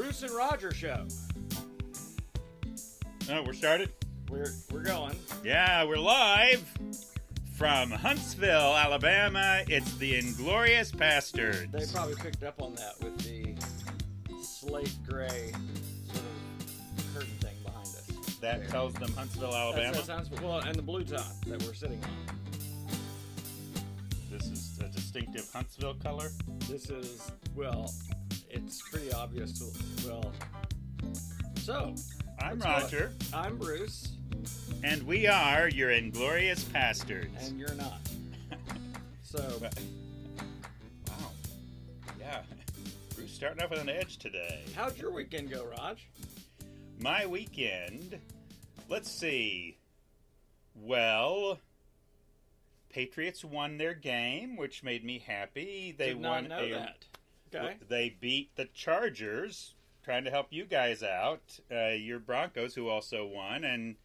Bruce and Roger show. Oh, we're started? We're we're going. Yeah, we're live from Huntsville, Alabama. It's the Inglorious Bastards. They probably picked up on that with the slate gray sort of curtain thing behind us. That tells them Huntsville, Alabama. that sounds well, and the blue top that we're sitting on. This is a distinctive Huntsville color. This is well, it's pretty obvious. To, well, so I'm Roger, I'm Bruce, and we are your Inglorious Bastards. and you're not. So wow. Yeah. Bruce starting off with an edge today. how'd your weekend go, Rog? My weekend. Let's see. Well, Patriots won their game, which made me happy. They Did not won know a that. Okay. They beat the Chargers, trying to help you guys out. Uh, your Broncos, who also won, and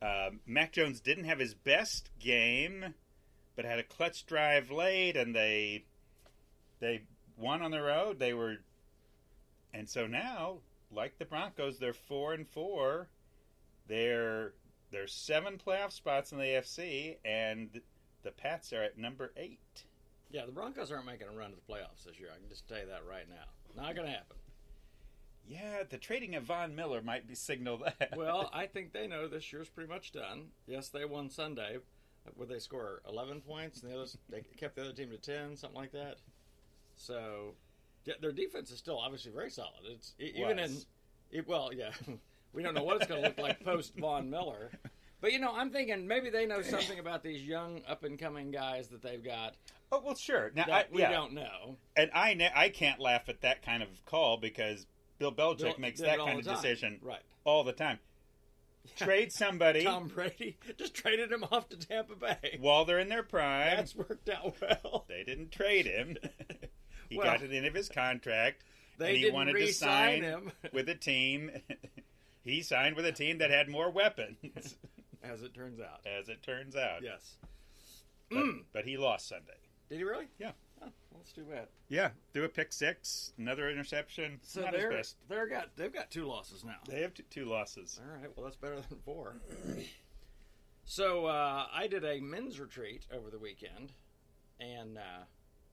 uh, Mac Jones didn't have his best game, but had a clutch drive late, and they they won on the road. They were, and so now, like the Broncos, they're four and four. They're there's seven playoff spots in the AFC, and the Pats are at number eight. Yeah, the Broncos aren't making a run to the playoffs this year. I can just tell you that right now. Not going to happen. Yeah, the trading of Von Miller might be signal that. Well, I think they know this year's pretty much done. Yes, they won Sunday. Would they score 11 points? And the others, they kept the other team to 10, something like that. So, yeah, their defense is still obviously very solid. It's e- even in, it, well, yeah, we don't know what it's going to look like post Von Miller. But you know, I'm thinking maybe they know something about these young up and coming guys that they've got oh well, sure. Now, I, we yeah, don't know. and I ne- I can't laugh at that kind of call because Bill Belichick Bill makes that kind of time. decision right? all the time. Trade somebody Tom Brady just traded him off to Tampa Bay. while they're in their prime. That's worked out well. They didn't trade him. he Well, got the end of his contract, They and he didn't wanted to sign him. with a team. he signed with a team that had more weapons, As it turns out. as it turns out. Yes. But, but he lost Sunday. Did he really? Yeah. Oh, too bad. Yeah, threw a pick six, another interception. So Not they're best. they're got they've got two losses now. They have t- two losses. All right. Well, that's better than four. so uh, I did a men's retreat over the weekend, and uh,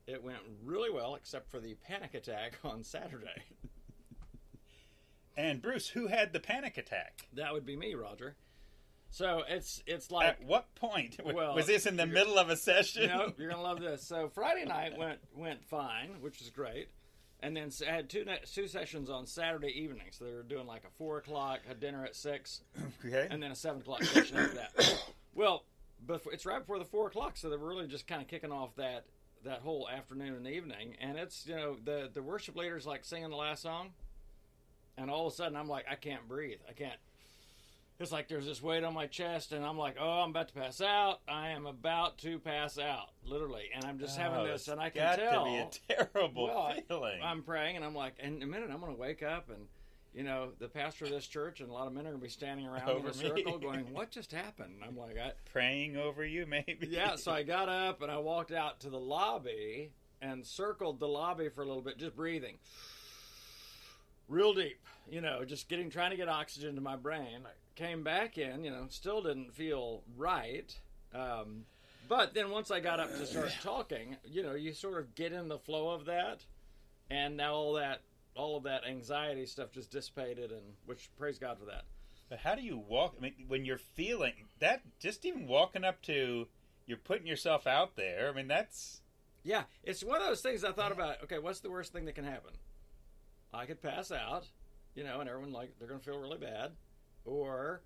it went really well, except for the panic attack on Saturday. And Bruce, who had the panic attack? that would be me, Roger. So it's it's like At what point? Well, was this in the middle of a session? know, you're gonna love this. So Friday night went went fine, which is great, and then I had two two sessions on Saturday evening. So they were doing like a four o'clock, a dinner at six, okay. and then a seven o'clock session after that. Well, but it's right before the four o'clock, so they were really just kind of kicking off that that whole afternoon and evening. And it's you know the the worship leaders like singing the last song, and all of a sudden I'm like I can't breathe, I can't. It's like there's this weight on my chest, and I'm like, oh, I'm about to pass out. I am about to pass out, literally, and I'm just having Oh, this, and I can got tell. to be a terrible Well, I- feeling. I'm praying, and I'm like, in a minute, I'm going to wake up, and you know, the pastor of this church and a lot of men are going to be standing around in a circle, going, "What just happened?" And I'm like, I, Praying over you, maybe. "Yeah." So I got up and I walked out to the lobby and circled the lobby for a little bit, just breathing, real deep. You know, just getting trying to get oxygen to my brain. I came back in, you know, still didn't feel right. Um, but then once I got up to start talking, you know, you sort of get in the flow of that, and now all that all of that anxiety stuff just dissipated, and which praise God for that. But how do you walk? I mean, when you're feeling that, just even walking up to, you're putting yourself out there. I mean, that's Yeah, it's one of those things I thought about. Okay, what's the worst thing that can happen? I could pass out, you know, and everyone like they're going to feel really bad, or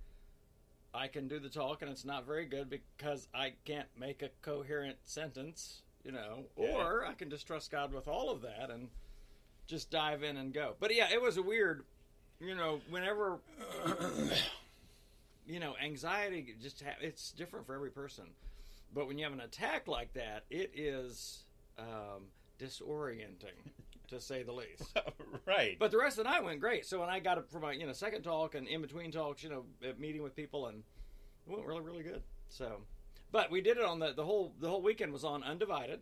I can do the talk and it's not very good because I can't make a coherent sentence, you know, Yeah. or I can just trust God with all of that and just dive in and go. But yeah, it was a weird, you know, whenever you know, anxiety just ha- it's different for every person. But when you have an attack like that, it is um, disorienting, to say the least. right. But the rest of the night went great. So when I got up for my you know second talk and in between talks, you know, meeting with people and it went really really good. So, but we did it on the the whole the whole weekend was on Undivided,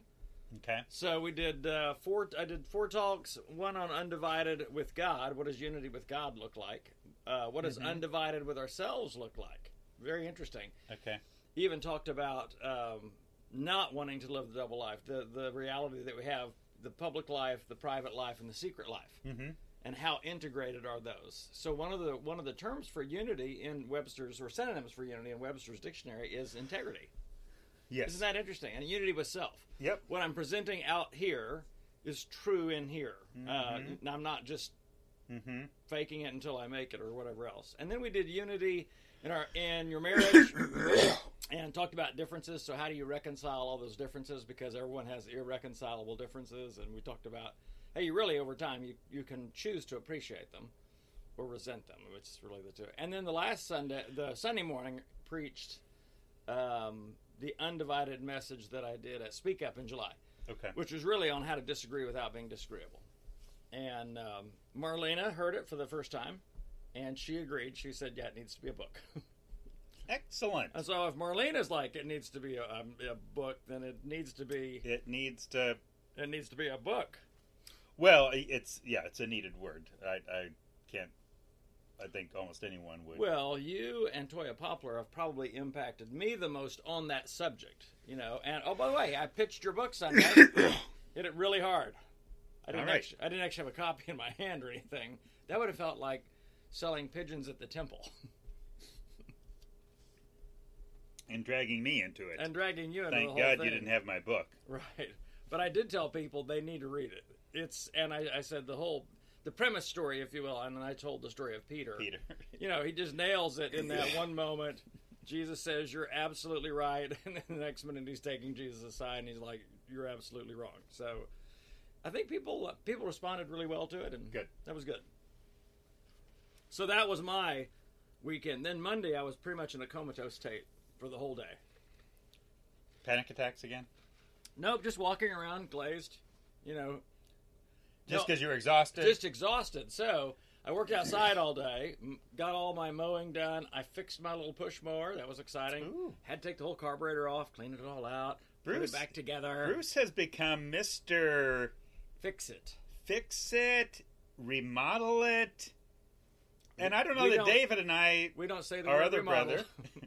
Okay. So we did uh, four. I did four talks. One on undivided with God. What does unity with God look like? Uh, what does Mhm. undivided with ourselves look like? Very interesting. Okay. Even talked about um, not wanting to live the double life, the the reality that we have, the public life, the private life, and the secret life, Mm-hmm. and how integrated are those. So one of the one of the terms for unity in Webster's or synonyms for unity in Webster's dictionary is integrity. Yes. Isn't that interesting? And unity with self Yep. what I'm presenting out here is true in here. Uh, Mhm. I'm not just Mm-hmm. faking it until I make it or whatever else. And then we did unity in our in your marriage and talked about differences. So how do you reconcile all those differences? Because everyone has irreconcilable differences, and we talked about hey, you really over time you you can choose to appreciate them or resent them, which is really the two. And then the last Sunday, the Sunday morning, preached um, the undivided message that I did at Speak Up in July Okay. which was really on how to disagree without being disagreeable. And um, Marlena heard it for the first time, and she agreed. She said, "Yeah, it needs to be a book." Excellent. and so, if Marlena's like, "It needs to be a, a, a book," then it needs to be It needs to. it needs to be a book. Well, it's yeah, it's a needed word. I, I can't. I think almost anyone would. Well, you and Toya Poplar have probably impacted me the most on that subject. You know, and oh, by the way, I pitched your book Sunday. Hit it really hard. I didn't, right. actually, I didn't actually have a copy in my hand or anything. That would have felt like selling pigeons at the temple and dragging me into it. and dragging you into the Thank whole God thing. you didn't have my book. Right. But I did tell people they need to read it. It's and I, I said the whole the premise story, if you will, and then I told the story of Peter. Peter. You know, he just nails it in that one moment. Jesus says, You're absolutely right. And then the next minute he's taking Jesus aside and he's like, You're absolutely wrong. So I think people people responded really well to it and Good. that was good. So that was my weekend. Then Monday I was pretty much in a comatose state for the whole day. Panic attacks again? Nope, just walking around glazed, you know, Just because you're exhausted? just exhausted. So I worked outside all day, got all my mowing done. I fixed my little push mower. That was exciting. Ooh. Had to take the whole carburetor off, clean it all out, put Bruce- it back together, Bruce has become Mr. fix it. Fix it, remodel it. And I don't know We that David and I, We don't say the our other remodel. brother,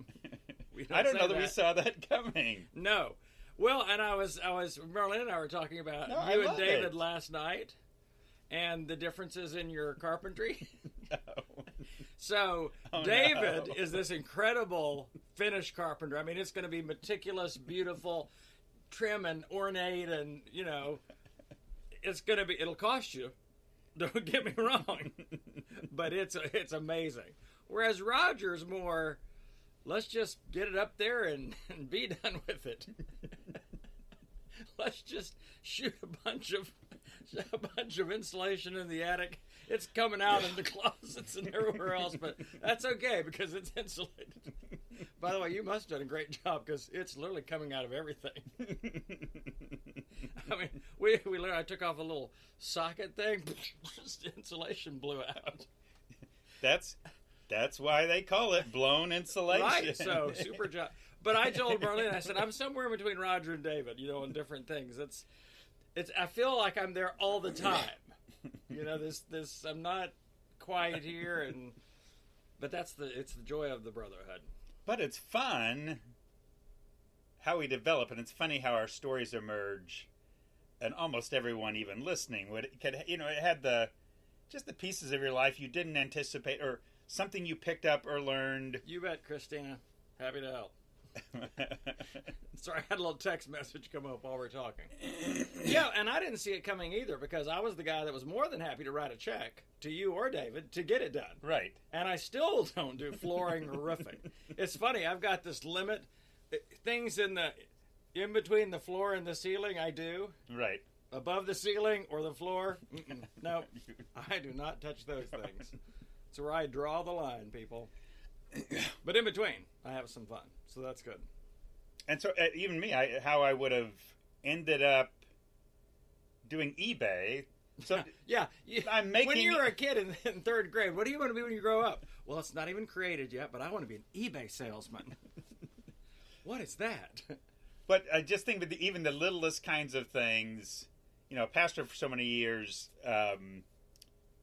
We I don't know that we saw that coming. No. Well, and I was, I was, Merlin and I were talking about No, you and David it. last night, and the differences in your carpentry. No. So Oh, David no. is this incredible finish carpenter. I mean, it's going to be meticulous, beautiful, trim and ornate, and you know, it's going to be. It'll cost you. Don't get me wrong, but it's it's amazing. Whereas Roger's more, let's just get it up there and, and be done with it. let's just shoot a bunch of a bunch of insulation in the attic. It's coming out in the closets and everywhere else, but that's okay because it's insulated. By the way, you must have done a great job because it's literally coming out of everything. I mean, we we literally I took off a little socket thing, just insulation blew out. that's that's why they call it blown insulation. Right, so super job. But I told Marlene, I said I'm somewhere between Roger and David, you know, on different things. It's it's I feel like I'm there all the time. You know, this this I'm not quiet here and but that's the it's the joy of the brotherhood. But it's fun how we develop, and it's funny how our stories emerge, and almost everyone, even listening, would could you know it had the just the pieces of your life you didn't anticipate, or something you picked up or learned. You bet, Christina. Happy to help. Sorry, I had a little text message come up while we are talking. yeah, and I didn't see it coming either because I was the guy that was more than happy to write a check to you or David to get it done. right. and I still don't do flooring or roofing. It's funny. I've got this limit. uh, Things in the in between the floor and the ceiling, I do. Right. Above the ceiling or the floor, no, I do not touch those things. It's where I draw the line, people. But in between, I have some fun, so that's good. And so uh, even me, I, how I would have ended up doing eBay. So Yeah, you, I'm making. when you were a kid in, in third grade, what do you want to be when you grow up? Well, it's not even created yet, but I want to be an eBay salesman. what is that? But I just think that the, even the littlest kinds of things, you know, pastor for so many years, um,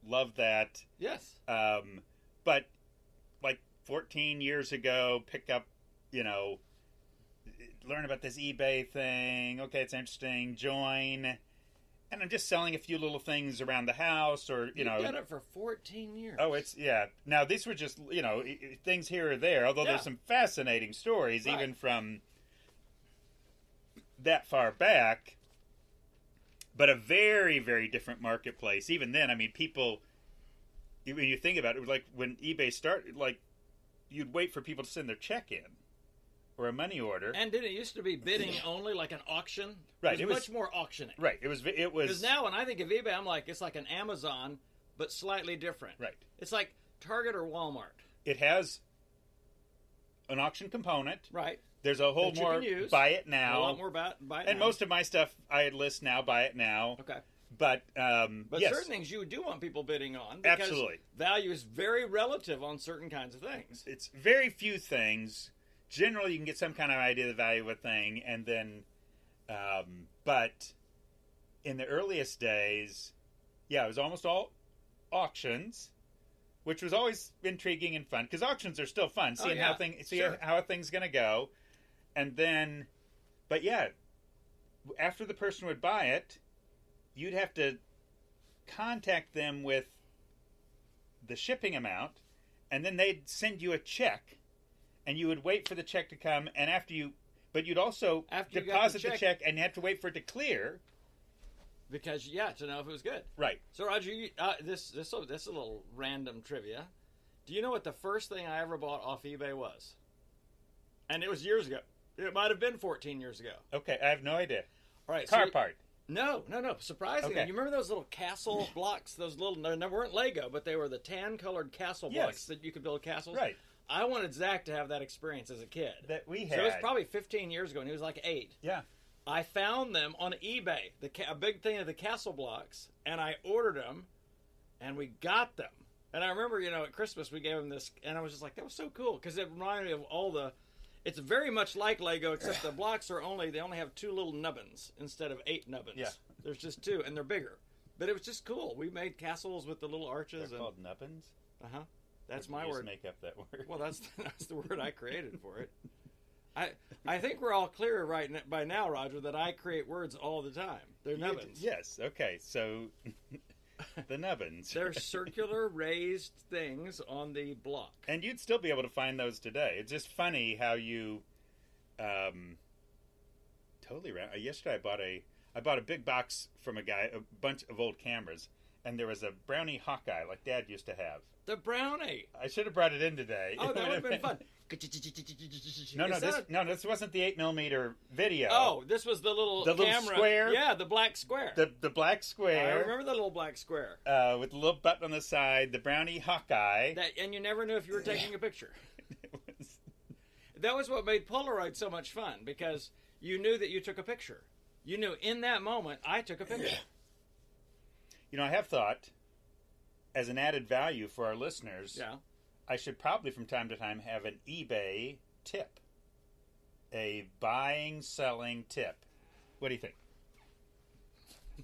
loved that. Yes. Um, but like 14 years ago, pick up, you know, learn about this eBay thing. Okay, it's interesting. Join. And I'm just selling a few little things around the house, or you You've know, done it for 14 years. Oh, it's yeah. Now these were just you know things here or there. Although Yeah. there's some fascinating stories Right. even from that far back. But a very very different marketplace. Even then, I mean, people. When you think about it, like when eBay started, like you'd wait for people to send their check in or a money order. And did it used to be bidding only like an auction? Right, It it was, was- much more auctioning. right. It was. It was. Because now when I think of eBay, I'm like, it's like an Amazon, but slightly different. Right. It's like Target or Walmart. It has an auction component. Right. There's a whole more use. buy it now. a lot more about buy it and now. most of my stuff I list now, buy it now. Okay. But um, But yes, certain things you do want people bidding on because Absolutely. value is very relative on certain kinds of things. it's very few things. Generally, you can get some kind of idea of the value of a thing, and then, um, but in the earliest days, yeah, it was almost all auctions, which was always intriguing and fun because auctions are still fun, Oh, seeing yeah. how thing, see Sure. how a thing's going to go, and then, but yeah, after the person would buy it, you'd have to contact them with the shipping amount, and then they'd send you a check, and you would wait for the check to come, and after you, but you'd also After you the deposit the check- check, and you have to wait for it to clear. Because yeah, to know if it was good. Right. So Roger, you, uh, this this this is a little random trivia. Do you know what the first thing I ever bought off eBay was? And it was years ago. It might have been 14 years ago. Okay, I have no idea. All right. Car you- part. No, no, no. Surprisingly, Okay. you remember those little castle blocks? Those little no, they weren't Lego, but they were the tan-colored castle Yes. blocks that you could build castles. Right. I wanted Zach to have that experience as a kid. That we had. so it was probably 15 years ago, and he was like eight. yeah. I found them on eBay, the ca- a big thing of the castle blocks, and I ordered them, and we got them. And I remember, you know, at Christmas we gave him this, and I was just like, that was so cool because it reminded me of all the. It's very much like Lego, except the blocks are only they only have two little nubbins instead of eight nubbins. Yeah. there's just two, and they're bigger. But it was just cool. We made castles with the little arches. They're and called nubbins. uh huh. That's my did you just word. Make up that word. Well, that's that's the word I created for it. I I think we're all clear right n- by now, Roger, that I create words all the time. They're nubbins. yes. Okay. So the nubbins. They're circular raised things on the block. and you'd still be able to find those today. It's just funny how you, um, totally. Ra- yesterday, I bought a I bought a big box from a guy, a bunch of old cameras, and there was a Brownie Hawkeye like Dad used to have. The brownie. I should have brought it in today. Oh, that would have been fun. No, no, this no, this wasn't the eight millimeter video. Oh, this was the little The little square? Yeah, the black square. the the black square. I remember the little black square. uh, with the little button on the side, the Brownie Hawkeye. That and you never knew if you were taking a picture. Was- That was what made Polaroid so much fun because you knew that you took a picture. You knew in that moment I took a picture. you know, I have thought, as an added value for our listeners, Yeah. I should probably from time to time have an eBay tip, a buying selling tip. What do you think?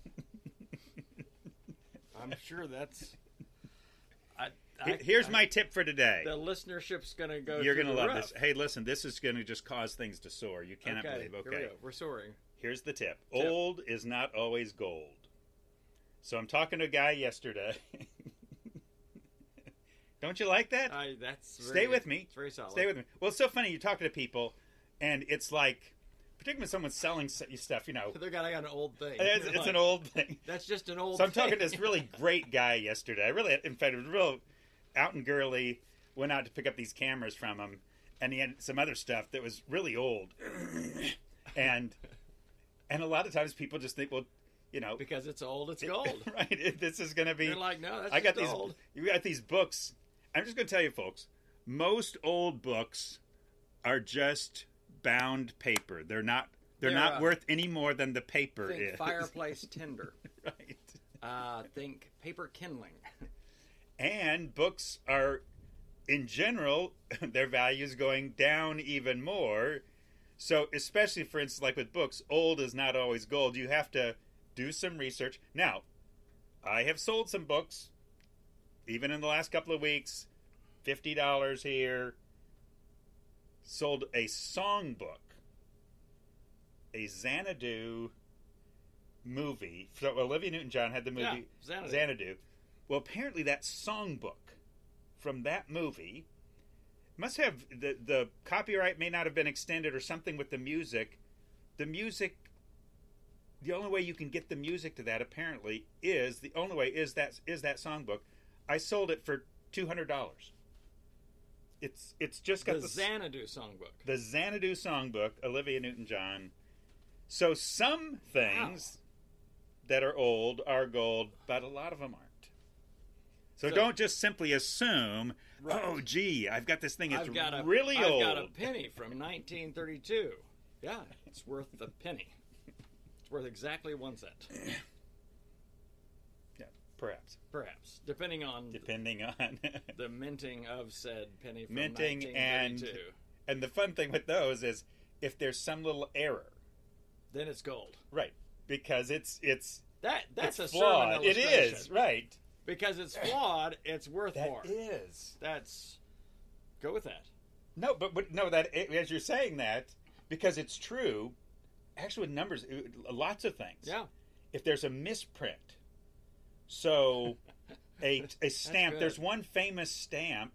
I'm sure that's. I, I- Here's I- my tip for today. The listenership's going to go. You're going gonna to love this. Hey, listen, this is going to just cause things to soar. You cannot okay, believe. Here Okay, we go. We're soaring. here's the tip. Tip. Old is not always gold. So I'm talking to a guy yesterday. Don't you like that? I, that's Stay with me. It's very solid. Stay with me. Well, it's so funny. You talk to people, and it's like, particularly when someone's selling you stuff, you know, They're got, I got an old thing. it's, it's like, an old thing. That's just an old. Thing. So I'm talking to this really great guy yesterday. I really, in fact, it was real out and girly. Went out to pick up these cameras from him, and he had some other stuff that was really old. and and a lot of times people just think, well, you know, because it's old. It's gold. right? it- This is going to be. They're like, no, that's I got these. old. You got these books. I'm just going to tell you, folks. Most old books are just bound paper. They're not. They're, They're, not uh, worth any more than the paper Think is. fireplace tinder. right. Uh, think paper kindling. And books are, in general, their value is going down even more So, especially for instance, like with books, old is not always gold. You have to do some research. Now, I have sold some books, even in the last couple of weeks, fifty dollars here. Sold a songbook, a Xanadu movie. So Olivia Newton-John had the movie Yeah, Xanadu. Xanadu. Well, apparently that songbook from that movie must have the the copyright may not have been extended or something with the music. The music the only way you can get the music to that apparently is the only way is that is that songbook. I sold it for two hundred dollars. It's it's just got The the, Xanadu songbook. the Xanadu songbook, Olivia Newton John. So some things that are old are gold, but a lot of them aren't. So, So- don't just simply assume, Right. oh, gee, I've got this thing. It's I've a really I've old. got a penny from 1932. Yeah, it's worth the penny. It's worth exactly one cent, perhaps, perhaps, depending on depending on. the minting of said penny from Minting and- and the fun thing with those is if there's some little error, Then it's gold. right? Because it's it's That that's it's a flawed. It is right. because it's flawed. It's worth That more. is. That's go with that. No, but, but no, that as you're saying that because it's true. Actually, with numbers, lots of things. Yeah, If there's a misprint, so a a stamp. There's one famous stamp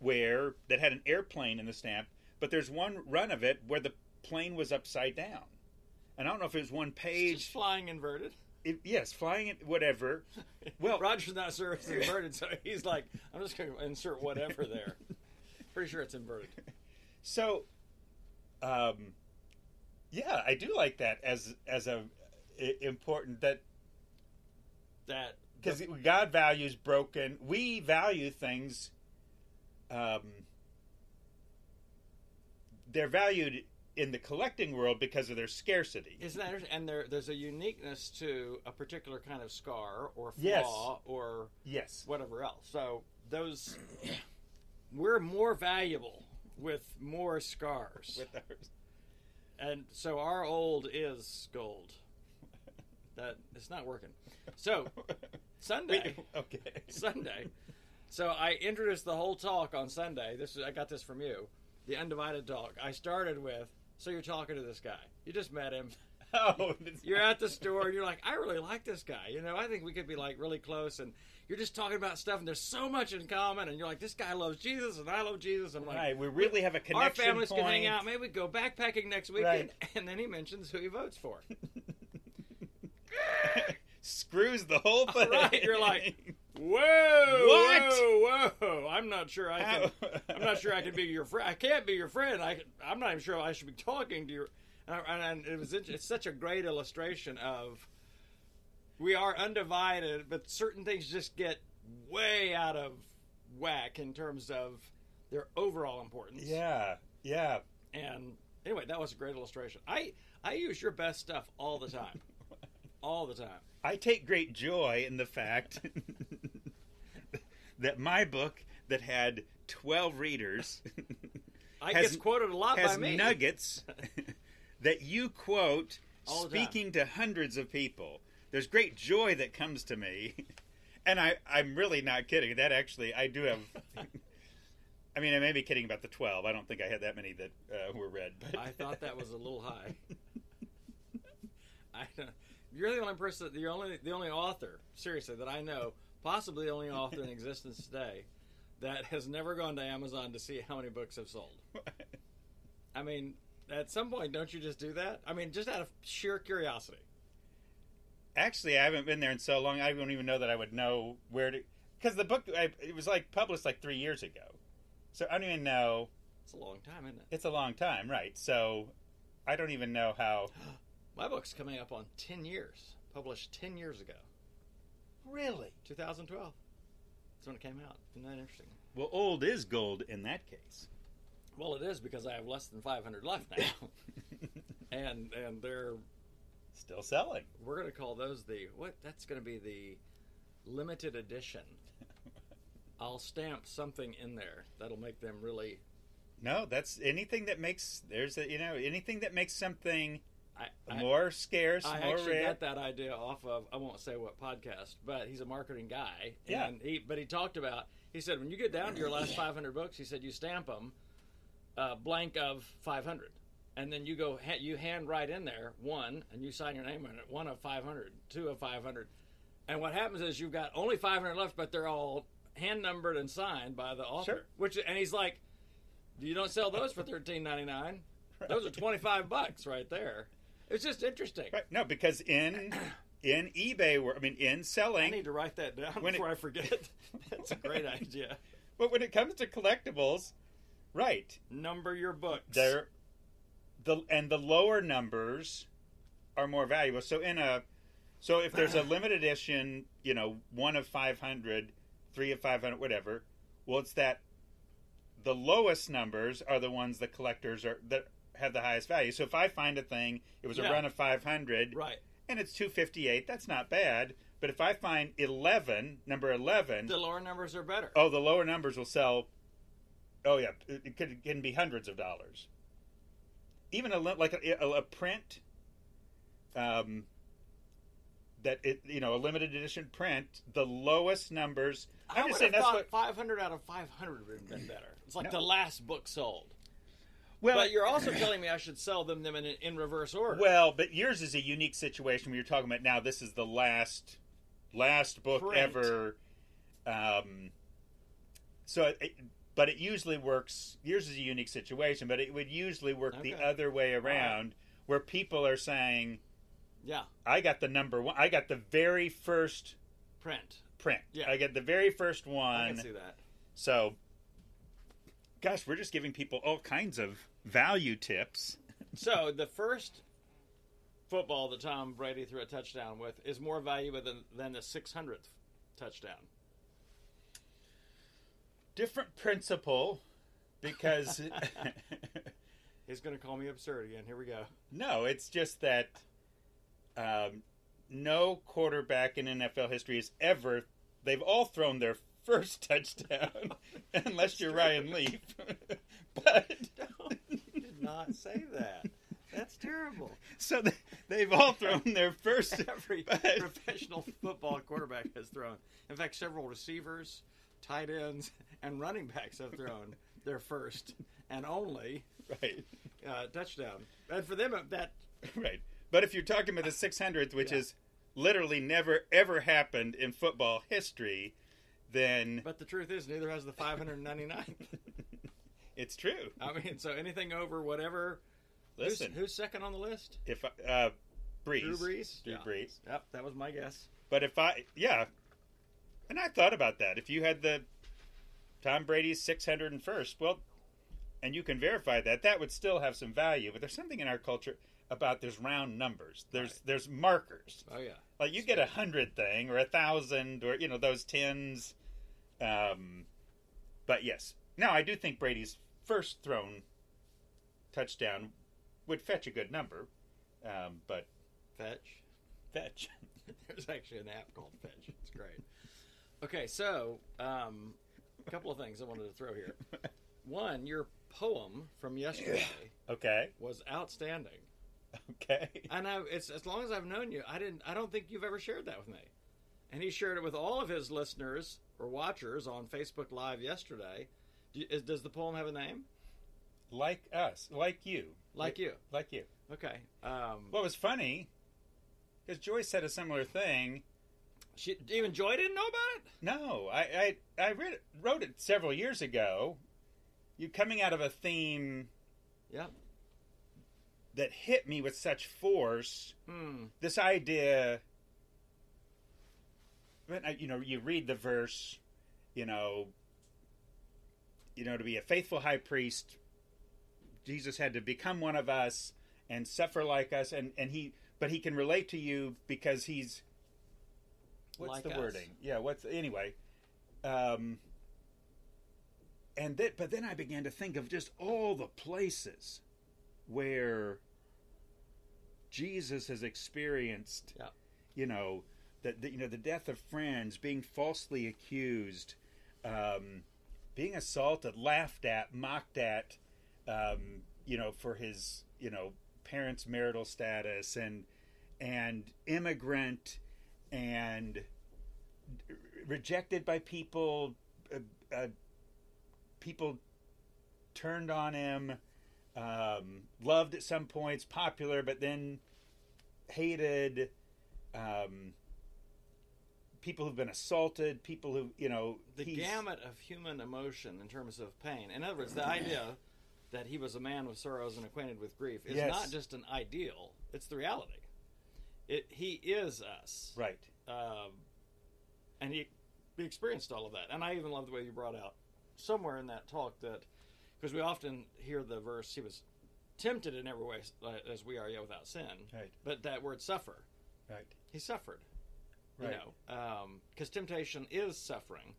where that had an airplane in the stamp, but there's one run of it where the plane was upside down. And I don't know if it was one it's page. just flying inverted. It, yes, flying it, whatever. Well- Roger's not sure it's inverted, so he's like, I'm just going to insert whatever there. Pretty sure it's inverted. So, um, yeah, I do like that as as a important that That because God values broken. We value things. Um, they're valued in the collecting world because of their scarcity. Isn't that interesting? And there, there's a uniqueness to a particular kind of scar or flaw Yes. or Yes. whatever else. So those, we're more valuable with more scars, With ours. and so our old is gold. That it's not working. So Sunday, We- okay. Sunday. So I introduced the whole talk on Sunday. This is, I got this from you, the undivided talk. I started with, so you're talking to this guy. You just met him. Oh, You're at the store and you're like, I really like this guy. You know, I think we could be like really close. And you're just talking about stuff and there's so much in common. And you're like, this guy loves Jesus and I love Jesus. I'm like, right. We really have a connection. our families point. can hang out. Maybe we go backpacking next weekend. Right. And then he mentions who he votes for. Screws the whole thing. Right, you're like, Whoa! What? Whoa! Whoa! I'm not sure I can. I'm not sure I can be your friend. I can't be your friend. I, I'm not even sure I should be talking to you. And, and it was it's such a great illustration of we are undivided, but certain things just get way out of whack in terms of their overall importance. Yeah. Yeah. And anyway, that was a great illustration. I I use your best stuff all the time, all the time. I take great joy in the fact that my book that had 12 readers I Has- gets quoted a lot has by me. nuggets that you quote the time. speaking to hundreds of people. There's great joy that comes to me. And I, I'm really not kidding. That actually, I do have. I mean, I may be kidding about the 12. I don't think I had that many that uh, were read. But I thought that was a little high. I, you're the only person, the only the only author, seriously, that I know, possibly the only author in existence today, that has never gone to Amazon to see how many books have sold. I mean, at some point, don't you just do that? I mean, just out of sheer curiosity. Actually, I haven't been there in so long. I don't even know that I would know where to. Because the book, I, it was like published like three years ago. So I don't even know. It's a long time, isn't it? It's a long time, right? So I don't even know how. My book's coming up on 10 years, published 10 years ago, Really? 2012. That's when it came out. Isn't that interesting? Well, old is gold in that case. Well, it is because I have less than 500 left now. and and they're Still selling. we're going to call those the what that's going to be the limited edition i'll stamp something in there that'll make them really No, that's anything that makes there's a you know anything that makes something I, I, more scarce, I more actually rare. got that idea off of I won't say what podcast, but he's a marketing guy. Yeah. He but he talked about he said when you get down to your last 500 books, he said you stamp them uh, blank of 500, and then you go ha- you hand write in there one, and you sign your name on it. One of 500, two of 500, and what happens is you've got only 500 left, but they're all hand numbered and signed by the author. Sure. Which and he's like, you don't sell those for 13.99. Those are 25 bucks right there. It's just interesting. Right. No, because in in eBay, wor- I mean, in selling, I need to write that down When it- before I forget. That's a great idea. but when it comes to collectibles, right, Number your books. they're the and the lower numbers are more valuable. So in a so if there's a limited edition, you know, one of 500, three of 500, whatever, well, it's that the lowest numbers are the ones the collectors are that have the highest value. So if I find a thing, it was a run of 500, Right. and it's 258, that's not bad. But if I find 11, number 11, The lower numbers are better. oh, the lower numbers will sell. Oh yeah, it, could, it can be hundreds of dollars. Even a like a, a, a print, um, that it you know a limited edition print, the lowest numbers. I I'm would just saying that's what. 500 out of 500 would have been better. It's like No. the last book sold. Well, but you're also telling me I should sell them them in, in reverse order. well, but yours is a unique situation. You're talking about now, this is the last last book Print. ever. Um, so, it, but it usually works. Yours is a unique situation, but it would usually work the other way around, where people are saying, yeah, "I got the number one. I got the very first print. print. Yeah. I get the very first one. I one." can see that. So, gosh, we're just giving people all kinds of value tips. So the first football that Tom Brady threw a touchdown with is more valuable than, than the 600th touchdown. Different principle, because He's going to call me absurd again. Here we go. no, it's just that um, no quarterback in NFL history has ever. They've all thrown their first touchdown, unless you're Ryan Leaf. but You did not say that. That's terrible. so they, they've all thrown their first. Every but- professional football quarterback has thrown. In fact, several receivers, tight ends, and running backs have thrown their first and only right, uh, touchdown. And for them, that right. But if you're talking about the 600th, which Yeah. is literally never ever happened in football history, then but the truth is, neither has the 599. it's true. I mean, so anything over whatever. Listen, who's, who's second on the list? if uh, Brees, Drew Brees. Drew Yeah. Brees. Yep, that was my guess. But if I, yeah, and I thought about that. If you had the Tom Brady's 601st, well, and you can verify that, that would still have some value. But there's something in our culture about there's round numbers. There's Right. there's markers. Oh yeah. Like you get a hundred thing or a thousand or you know those tens. Um, but yes, now I do think Brady's first thrown touchdown would fetch a good number. Um, but Fetch. fetch. There's actually an app called Fetch. It's great. Okay, so um, a couple of things I wanted to throw here. One, your poem from yesterday okay. was outstanding, Okay. and I, it's as long as I've known you, I didn't. I don't think you've ever shared that with me. And he shared it with all of his listeners or watchers on Facebook Live yesterday. Do is, does the poem have a name? like us, like you, Like you. like you. Okay. Um, What was funny Because Joyce said a similar thing. she, even Joy didn't know about it. No, I I, I read it, wrote it several years ago. You coming out of a theme Yep. That hit me with such force. Hmm. This idea. You know, you read the verse, you know, you know, to be a faithful high priest, Jesus had to become one of us and suffer like us, and and he, but he can relate to you because he's. What's Like the us. wording? Yeah. What's anyway? Um. And that, but then I began to think of just all the places where Jesus has experienced, Yeah. you know, the, the you know the death of friends, being falsely accused, um, being assaulted, laughed at, mocked at, um, you know, for his you know parents' marital status and and immigrant and rejected by people, uh, uh, people turned on him, um, loved at some points, popular, but then hated. Um, people who've been assaulted, people who you know the gamut of human emotion in terms of pain. In other words, the idea that he was a man with sorrows and acquainted with grief is Yes. not just an ideal; it's the reality. It he is us, right. um, and he, he experienced all of that. And I even love the way you brought out somewhere in that talk that because we often hear the verse, "He was tempted in every way uh, as we are, yet without sin." Right. But that word "suffer," Right. he suffered. Right. You know, because temptation is suffering,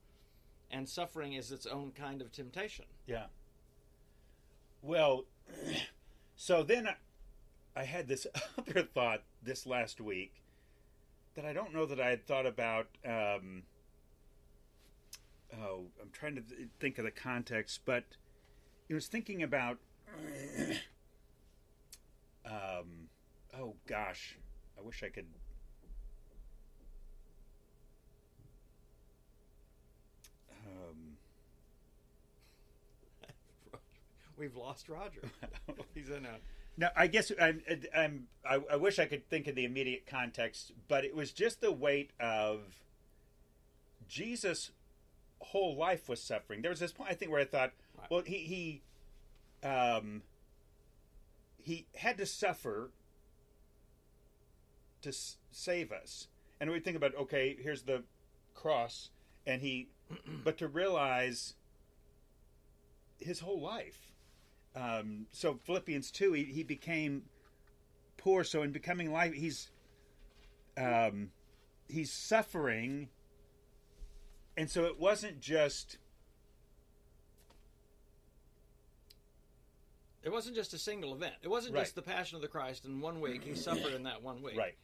and suffering is its own kind of temptation. Yeah. Well, so then I, I had this other thought this last week that I don't know that I had thought about. Um, oh, I'm trying to th- think of the context, but I was thinking about. Um, oh gosh, I wish I could. Um, We've lost Roger. He's in a No, I guess I'm, I'm. I, I wish I could think of the immediate context, but it was just the weight of Jesus' whole life was suffering. There was this point I think where I thought, Right. well, he he, um, he had to suffer to s- save us, and we think about okay, here's the cross, and he, but to realize his whole life. Um, so Philippians two, he, he became poor. So in becoming life, he's um, he's suffering, and so it wasn't just It wasn't just a single event. It wasn't Right. just the Passion of the Christ in one week. He suffered in that one week. right,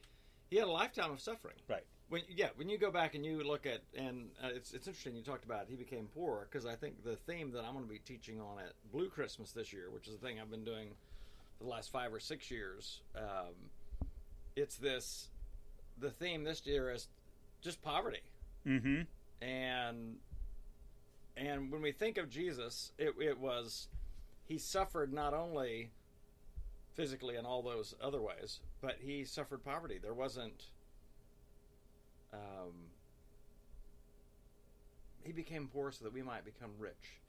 He had a lifetime of suffering. right, When yeah, when you go back and you look at and uh, it's it's interesting you talked about he became poor because I think the theme that I'm going to be teaching on at Blue Christmas this year, which is the thing I've been doing for the last five or six years, um, it's this the theme this year is just poverty mm-hmm, and and when we think of Jesus, it, it was he suffered not only physically in all those other ways, but he suffered poverty. There wasn't. Um, he became poor so that we might become rich.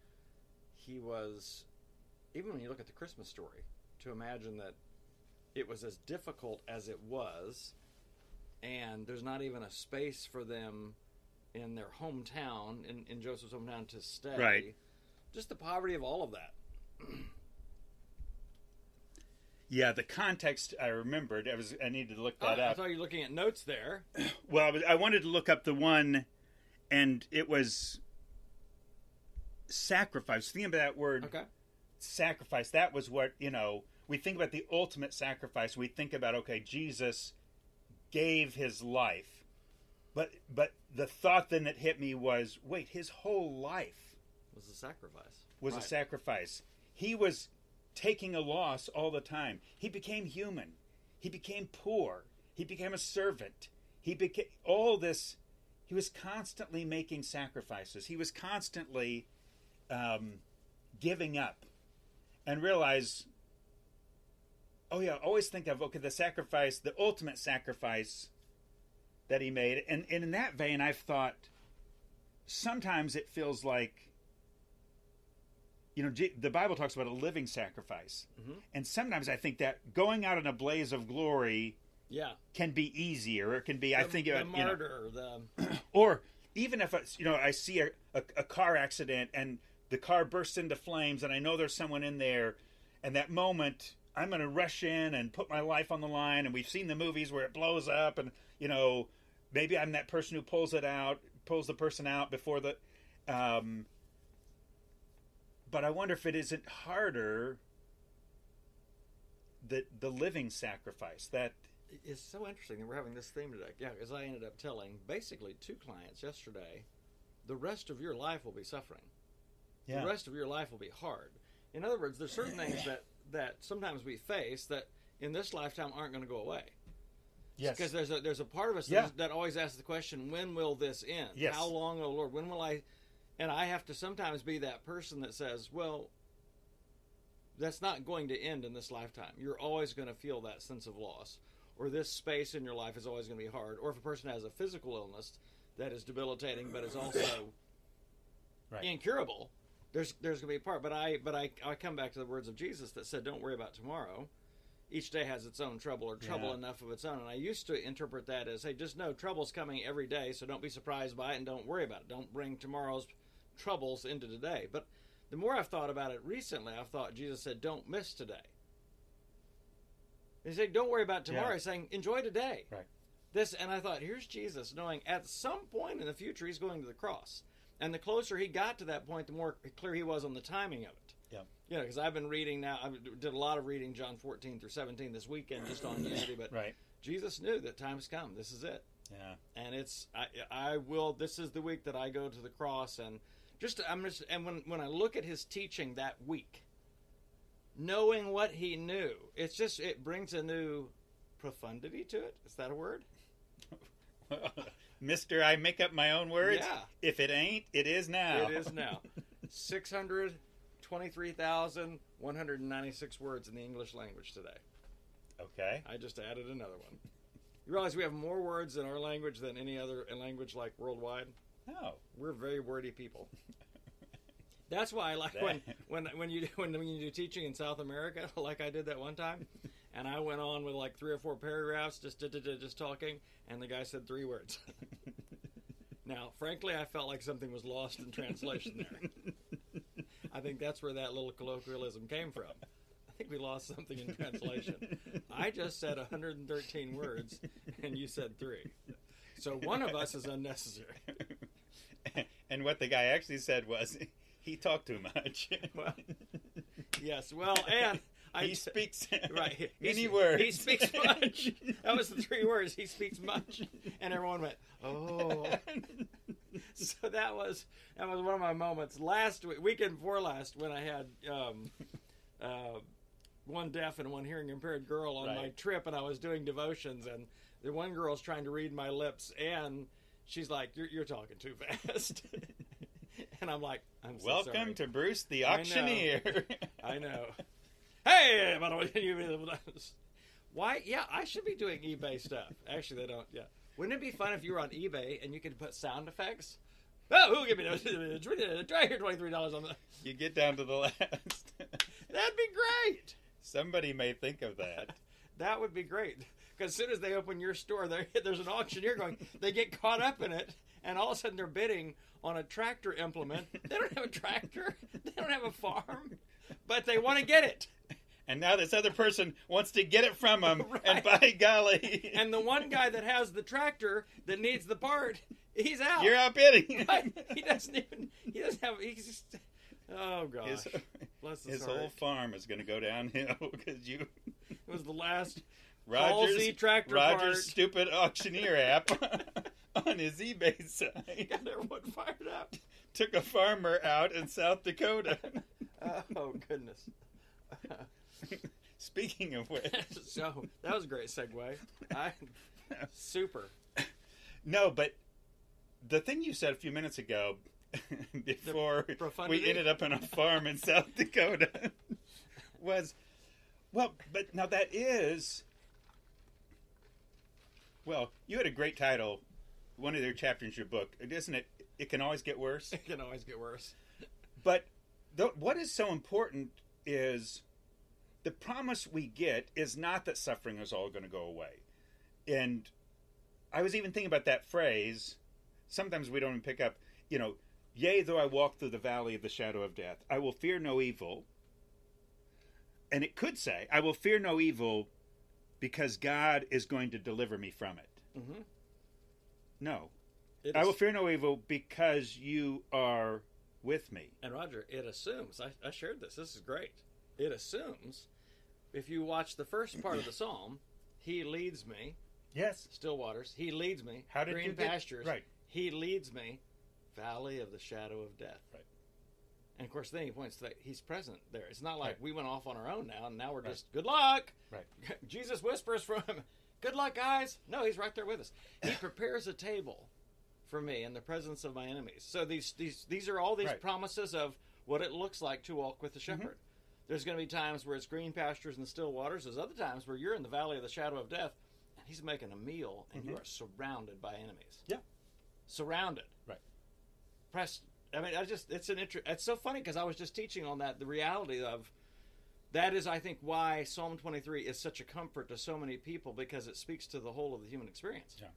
He was, even when you look at the Christmas story, to imagine that it was as difficult as it was, and there's not even a space for them in their hometown, in, in Joseph's hometown, to stay. Right. Just the poverty of all of that. Yeah. The context I remembered. I was I needed to look Oh, that I up. thought you were looking at notes there. Well, I, was, I wanted to look up the one, and it was sacrifice. Thinking about that word Okay. sacrifice. That was what you know. We think about the ultimate sacrifice. We think about okay, Jesus gave his life, but but the thought then that hit me was, wait, his whole life Was a sacrifice. was Right. a sacrifice. He was taking a loss all the time. He became human. He became poor. He became a servant. He became all this. He was constantly making sacrifices. He was constantly um, giving up, and realize. Oh yeah, always think of okay the sacrifice, the ultimate sacrifice that he made, and, and in that vein, I've thought sometimes it feels like you know the bible talks about a living sacrifice Mhm. and sometimes i think that going out in a blaze of glory Yeah. can be easier it can be i think the uh, you know, martyr, the or even if it's, you know i see a, a, a car accident and the car bursts into flames and i know there's someone in there and that moment i'm going to rush in and put my life on the line and we've seen the movies where it blows up and you know maybe i'm that person who pulls it out pulls the person out before the um, but i wonder if it isn't harder the the living sacrifice that it's so interesting that we're having this theme today. Yeah, because I ended up telling basically two clients yesterday, the rest of your life will be suffering. yeah The rest of your life will be hard. In other words, there's certain things that that sometimes we face that in this lifetime aren't going to go away. Yes. Because there's a there's a part of us Yeah. that, that always asks the question, when will this end? Yes. How long, oh Lord, when will I? And I have to sometimes be that person that says, well, that's not going to end in this lifetime. You're always going to feel that sense of loss, or this space in your life is always going to be hard. Or if a person has a physical illness that is debilitating, but is also Right. incurable, there's there's going to be a part. But I but I I come back to the words of Jesus that said, "Don't worry about tomorrow." Each day has its own trouble, or trouble Yeah. enough of its own. And I used to interpret that as, "Hey, just know trouble's coming every day, so don't be surprised by it, and don't worry about it. Don't bring tomorrow's troubles into today." But the more I've thought about it recently, I've thought Jesus said, "Don't miss today." He said, "Don't worry about tomorrow." Yeah. He's saying, "Enjoy today." Right. This, and I thought, here's Jesus knowing at some point in the future he's going to the cross, and the closer he got to that point, the more clear he was on the timing of it. Yeah. You know, because I've been reading now. I did a lot of reading John 14 through 17 this weekend just on unity, but Right. Jesus knew that time's come. This is it Yeah. and it's I, I will this is the week that I go to the cross and just I'm just and when when I look at his teaching that week knowing what he knew it's just it brings a new profundity to it is that a word Mister, I make up my own words. Yeah. If it ain't, it is now. it is now 623,196 words in the English language today okay. I just added another one you realize we have more words in our language than any other language like worldwide Oh. We're very wordy people. That's why I like when, when when you do when, when you do teaching in South America, like I did that one time, and I went on with like three or four paragraphs, just just, just- just talking, and the guy said three words. now, frankly, I felt like something was lost in translation there. I think that's where that little colloquialism came from. I think we lost something in translation. I just said 113 words, and you said three. So one of us is unnecessary. And what the guy actually said was, he talked too much. Well, Yes, well, and I he speaks right many he, words. He speaks much. That was the three words. He speaks much, and everyone went, "Oh." So that was that was one of my moments last week, weekend before last, when I had um, uh, one deaf and one hearing impaired girl on my trip, and I was doing devotions, and the one girl's trying to read my lips, and she's like, "You're, you're talking too fast," and I'm like, "I'm so Welcome sorry. to Bruce the I know. Auctioneer. I know. Hey, by the way, you why? Yeah, I should be doing eBay stuff. Actually, they don't. Yeah, wouldn't it be fun if you were on eBay and you could put sound effects? Oh, who give me those? Try here twenty three dollars on that. you get down to the last. That'd be great. Somebody may think of that. That would be great. Because as soon as they open your store, there's an auctioneer going. They get caught up in it, and all of a sudden they're bidding on a tractor implement. They don't have a tractor. They don't have a farm, but they want to get it. And now this other person wants to get it from him, and by golly, And the one guy that has the tractor that needs the part, he's out. you're outbidding. Right? He doesn't even. He doesn't have. He's just. Oh gosh. His, his whole farm is going to go downhill because you, It was the last Rogers, Halsey tractor Rogers' stupid auctioneer app on his eBay site got everyone fired up. took a farmer out in South Dakota. Oh goodness. Speaking of which, so that was a great segue. I super. no, but the thing you said a few minutes ago, before we ended up on a farm in South Dakota, was well. But now that is well. You had a great title, one of their chapters in your book, isn't it? It can always get worse. It can always get worse. But the, what is so important is the promise we get is not that suffering is all going to go away. And I was even thinking about that phrase. Sometimes we don't even pick up, you know, yea, though I walk through the valley of the shadow of death, I will fear no evil. And it could say, I will fear no evil because God is going to deliver me from it. Mm-hmm. No. It I will fear no evil because you are with me. And Roger, it assumes. I, I shared this. This is great. It assumes. If you watch the first part of the psalm, He leads me. Yes. Still waters. He leads me. How did green you get- pastures? right. He leads me. Valley of the shadow of death. Right. And of course, then he points to that he's present there. It's not like Right. we went off on our own now, and now we're Right. just good luck. Right. Jesus whispers from him, "Good luck, guys." No, he's right there with us. He prepares a table for me in the presence of my enemies. So these these these are all these Right. Mm-hmm. promises of what it looks like to walk with the shepherd. There's going to be times where it's green pastures and still waters. There's other times where you're in the valley of the shadow of death, and he's making a meal, and you Mhm. are surrounded by enemies. Yeah. surrounded. Right. Pressed. I mean, I just it's an inter- It's so funny because I was just teaching on that the reality of that is, I think, why Psalm 23 is such a comfort to so many people because it speaks to the whole of the human experience. Yeah.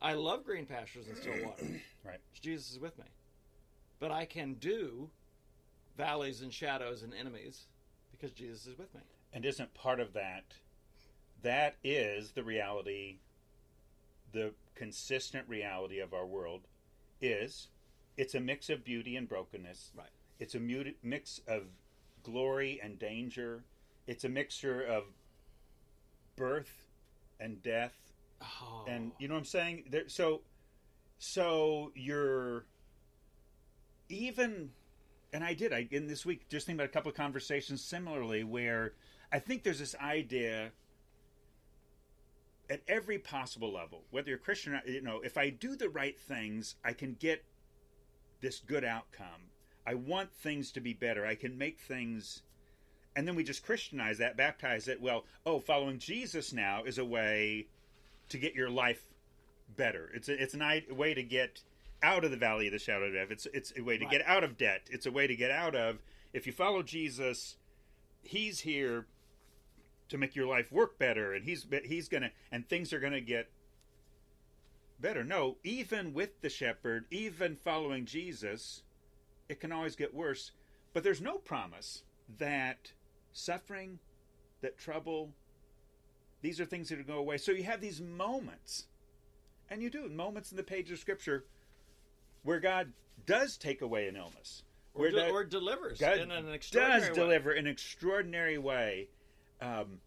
I love green pastures and still water. Right. Jesus is with me. But I can do valleys and shadows and enemies because Jesus is with me. And isn't part of that that is the reality the consistent reality of our world is it's a mix of beauty and brokenness. Right. It's a mu- mix of glory and danger. It's a mixture of birth and death Oh. and you know what I'm saying? There, so, so you're even, and I did. I in this week just think about a couple of conversations similarly where I think there's this idea at every possible level, whether you're Christian, or not, you know, if I do the right things, I can get this good outcome. I want things to be better. I can make things. And then we just Christianize that, baptize it. Well, oh, following Jesus now is a way to get your life better. It's a, it's an i- way to get out of the valley of the shadow of death. It's it's a way to Right. get out of debt. It's a way to get out of if you follow Jesus, he's here to make your life work better and he's he's going to and things are going to get better. No, even with the shepherd, even following Jesus, it can always get worse. But there's no promise that suffering, that trouble, these are things that are go away. So you have these moments, and you do moments in the page of Scripture where God does take away an illness, or, where de- that- or delivers God in an extraordinary does way. deliver in an extraordinary way. Um,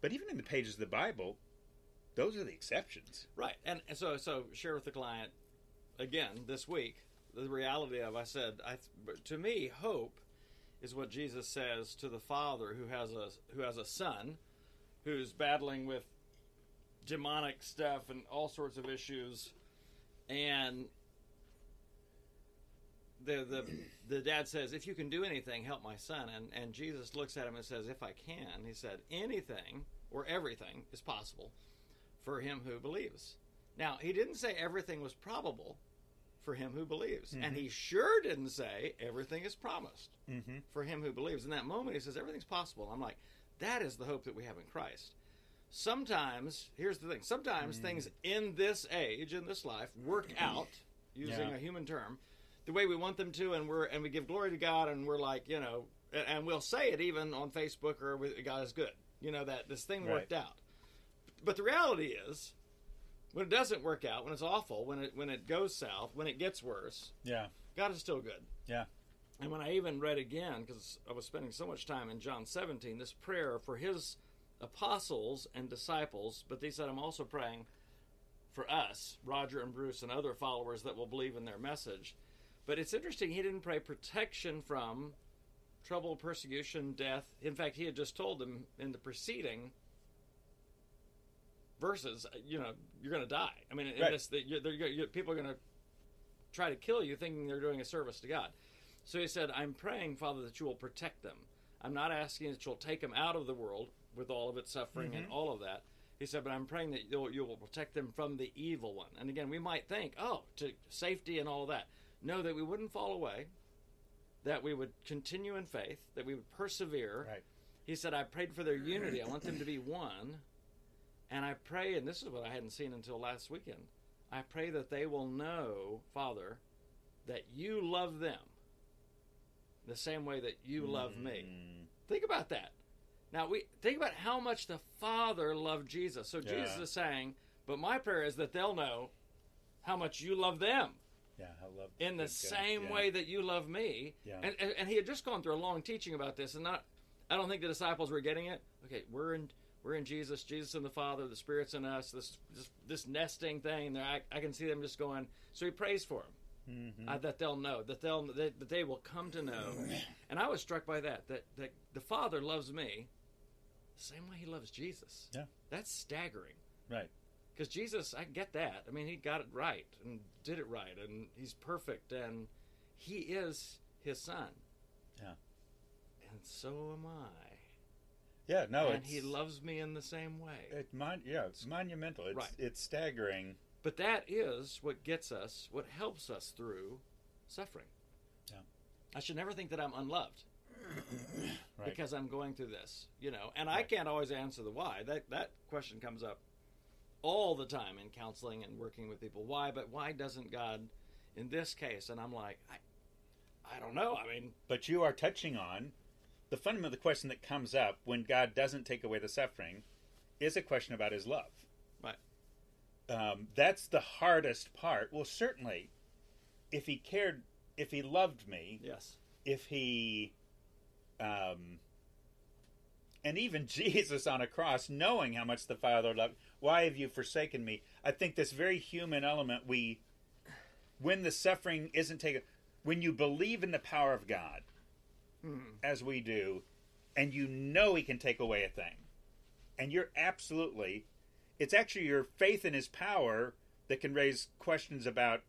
but even in the pages of the Bible, those are the exceptions. Right, and, and so so share with the client again this week the reality of I said I to me hope is what Jesus says to the father who has a who has a son who's battling with demonic stuff and all sorts of issues. And the the the dad says if you can do anything help my son. And and Jesus looks at him and says if I can he said anything or everything is possible for him who believes. Now, he didn't say everything was probable for him who believes. And he mm-hmm. sure didn't say everything is promised Mm-hmm. for him who believes. In that moment, he says everything's possible. I'm like, that is the hope that we have in Christ. Sometimes, here's the thing sometimes mm. things in this age, in this life, work mm-hmm. out, using Yeah. a human term, the way we want them to, and we're and we give glory to God, and we're like, you know, and, we'll say it even on Facebook or God is good. You know that this thing Right. worked out. But the reality is, when it doesn't work out, when it's awful, when it when it goes south, when it gets worse, Yeah. God is still good. Yeah. And when I even read again, because I was spending so much time in John 17, this prayer for his apostles and disciples, but he said, I'm also praying for us, Roger and Bruce, and other followers that will believe in their message. But it's interesting, he didn't pray protection from trouble, persecution, death. In fact, he had just told them in the preceding verses, uh, you know, you're going to die. I mean, in Right. this, that you're, they're, you're, people are going to try to kill you thinking they're doing a service to God. So he said, I'm praying, Father, that you will protect them. I'm not asking that you'll take them out of the world with all of its suffering and mm-hmm. all of that. He said, but I'm praying that you'll, you will protect them from the evil one. And again, we might think, oh, to safety and all that. No, that we wouldn't fall away, that we would continue in faith, that we would persevere. Right. He said, I prayed for their unity. I want them to be one. And I pray, and this is what I hadn't seen until last weekend I pray that they will know, Father, that you love them the same way that you love me. Mm. Think about that. Now we think about how much the Father loved Jesus. So Jesus is saying, but my prayer is that they'll know how much you love them Yeah. I love in the same Yeah. way that you love me. Yeah. And, and and he had just gone through a long teaching about this, and not. I don't think the disciples were getting it. Okay, we're in we're in Jesus, Jesus and the Father, the Spirit's in us. This this, this nesting thing. There, I, I can see them just going. So he prays for him. Mhm. uh, that they'll know, that they'll that, that they will come to know. And I was struck by that that that the Father loves me the same way He loves Jesus. Yeah. that's staggering. Right. Because Jesus, I get that. I mean, he got it right and did it right, and he's perfect, and he is his son. Yeah. And so am I. Yeah. No. and he loves me in the same way. It mon- yeah, it's monumental. It's Right. it's staggering. But that is what gets us, what helps us through suffering. Yeah. I should never think that I'm unloved Right. because I'm going through this, you know. And I can't always answer the why. That that question comes up all the time in counseling and working with people. Why? But why doesn't God in this case? And I'm like, I, I don't know. I mean, But you are touching on the fundamental question that comes up when God doesn't take away the suffering is a question about His love. Right. Um, that's the hardest part. Well, certainly, if He cared, if He loved me, yes, if He, um, and even Jesus on a cross, knowing how much the Father loved, why have you forsaken me? I think this very human element we, when the suffering isn't taken, when you believe in the power of God, Mhm. as we do, and you know He can take away a thing, and you're absolutely, it's actually your faith in His power that can raise questions about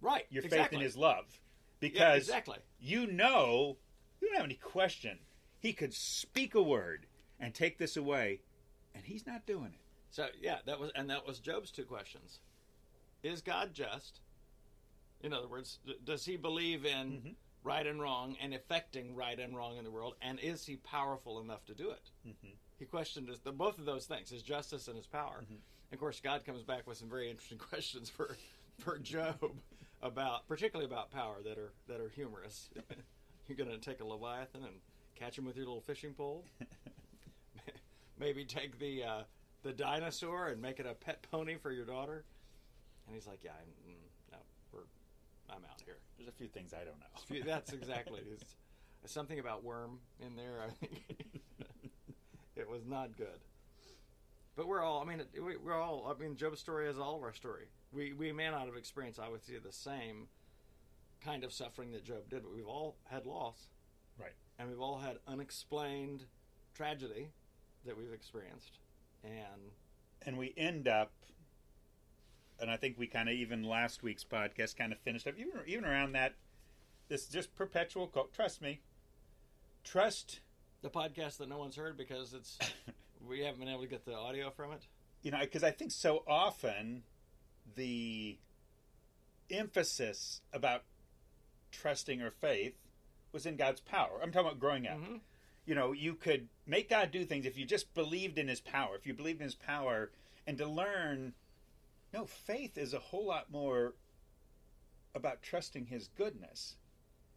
right. your faith in His love, Yeah, because exactly. you know you don't have any question. He could speak a word and take this away, and He's not doing it. So yeah, that was and that was Job's two questions: Is God just? In other words, does he believe in Mhm. Right and wrong and effecting right and wrong in the world, and is he powerful enough to do it? Mhm. He questioned his, the, both of those things: his justice and his power. Mhm. Of course, God comes back with some very interesting questions for for Job about, particularly about power, that are that are humorous. You're going to take a leviathan and catch him with your little fishing pole. Maybe take the uh, the dinosaur and make it a pet pony for your daughter. And he's like, "Yeah, I'm, I'm out here." There's a few things I don't know. That's exactly. It's, it's something about worm in there. I think it was not good. But we're all. I mean, we- we're all. I mean, Job's story is all of our story. We we may not have experienced, I would say, the same kind of suffering that Job did, but we've all had loss, Right. and we've all had unexplained tragedy that we've experienced, and and we end up and i think we kind of even last week's podcast kind of finished up even, even around that this just perpetual cult trust me trust the podcast that no one's heard because it's we haven't been able to get the audio from it. you know because i think so often the emphasis about trusting or faith was in god's power i'm talking about growing up Mhm. you know you could make god do things if you just believed in his power if you believed in his power and to learn no faith is a whole lot more about trusting his goodness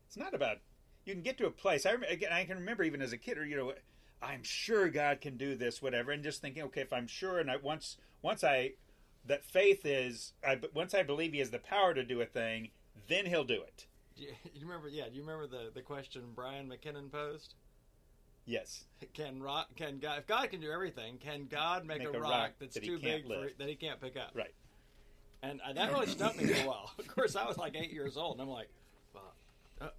it's not about you can get to a place i again i can remember even as a kid or you know i'm sure god can do this whatever and just thinking okay if i'm sure and i once once i that faith is I, once i believe he has the power to do a thing then he'll do it Do you, you remember? Yeah, do you remember the, the question Brian McKinnon posed? yes Can rock? Can God? If God can do everything, can God make, Make a, rock, rock that's that too big for, that he can't pick up? right And uh, that really stumped me for a while. Of course, I was like eight years old, and I'm like, well, uh,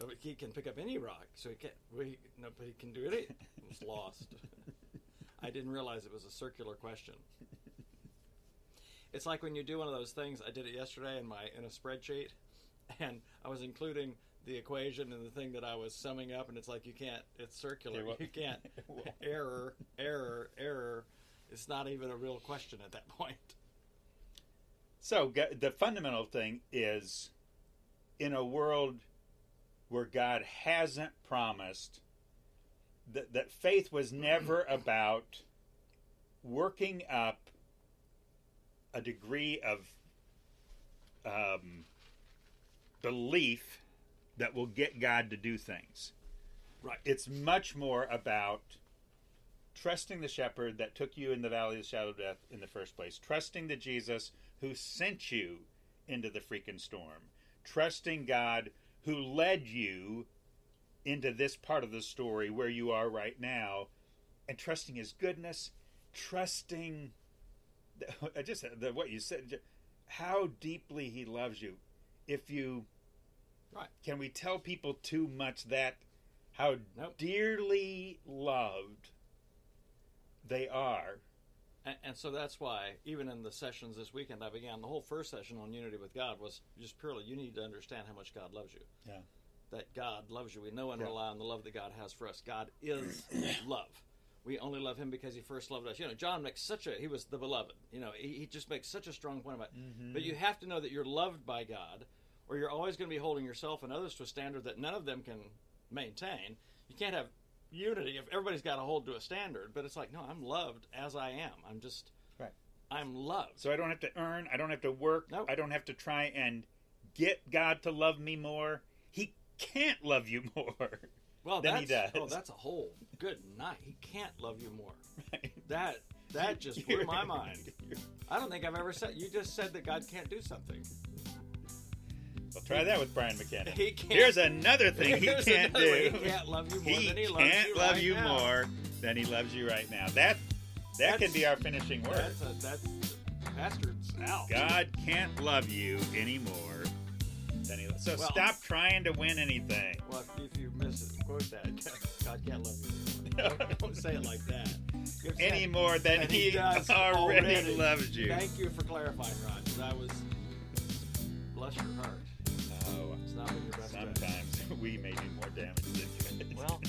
no, but he can pick up any rock, so he can't. We no, but he can do it. I was lost. I didn't realize it was a circular question. It's like when you do one of those things. I did it yesterday in my in a spreadsheet, and I was including the equation and the thing that I was summing up, and it's like you can't. It's circular. Okay, well- you can't. Well- error, error, error. It's not even a real question at that point. So the fundamental thing is in a world where God hasn't promised that, that faith was never about working up a degree of um, belief that will get God to do things. Right. It's much more about trusting the shepherd that took you in the valley of the shadow of death in the first place, trusting the Jesus who sent you into the freaking storm, trusting God who led you into this part of the story where you are right now, and trusting His goodness, trusting I just the, what you said, how deeply He loves you. if you Right. can we tell people too much that how Nope. dearly loved they are. And, and so that's why, even in the sessions this weekend, I began the whole first session on unity with God was just purely you need to understand how much God loves you. Yeah. That God loves you. We know and Yeah. rely on the love that God has for us. God is love. We only love Him because He first loved us. You know, John makes such a, he was the beloved. You know, he, he just makes such a strong point about it. But you have to know that you're loved by God, or you're always going to be holding yourself and others to a standard that none of them can maintain. You can't have unity if everybody's got to hold to a standard. But it's like, no, I'm loved as I am. I'm just, Right. I'm loved. So I don't have to earn, I don't have to work, Nope. I don't have to try and get God to love me more. He can't love you more. Well, than he that's, oh, does. Oh, that's a whole good night. He can't love you more. Right? That that just blew my mind. I don't think I've ever said. You just said that God can't do something. Well, try that with Brian McKenna. He can't- Here's another thing he can't do. He can't love you more He than he loves can't you love right you now. more than he loves you right now. That that That's- can be our finishing word. That's a, that's Pastor's out. God can't love you anymore than he. So Well- stop trying to win anything. Well, if, you miss it, misquote that, God can't love you. Don't, don't say it like that. Any more than and he, does already, loves you. Thank you for clarifying, Rog. I was bless your heart. It's not been your best day. sometimes we may do more damage than good. Well,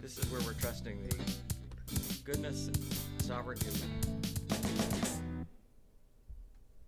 this is where we're trusting the goodness and sovereignty of God.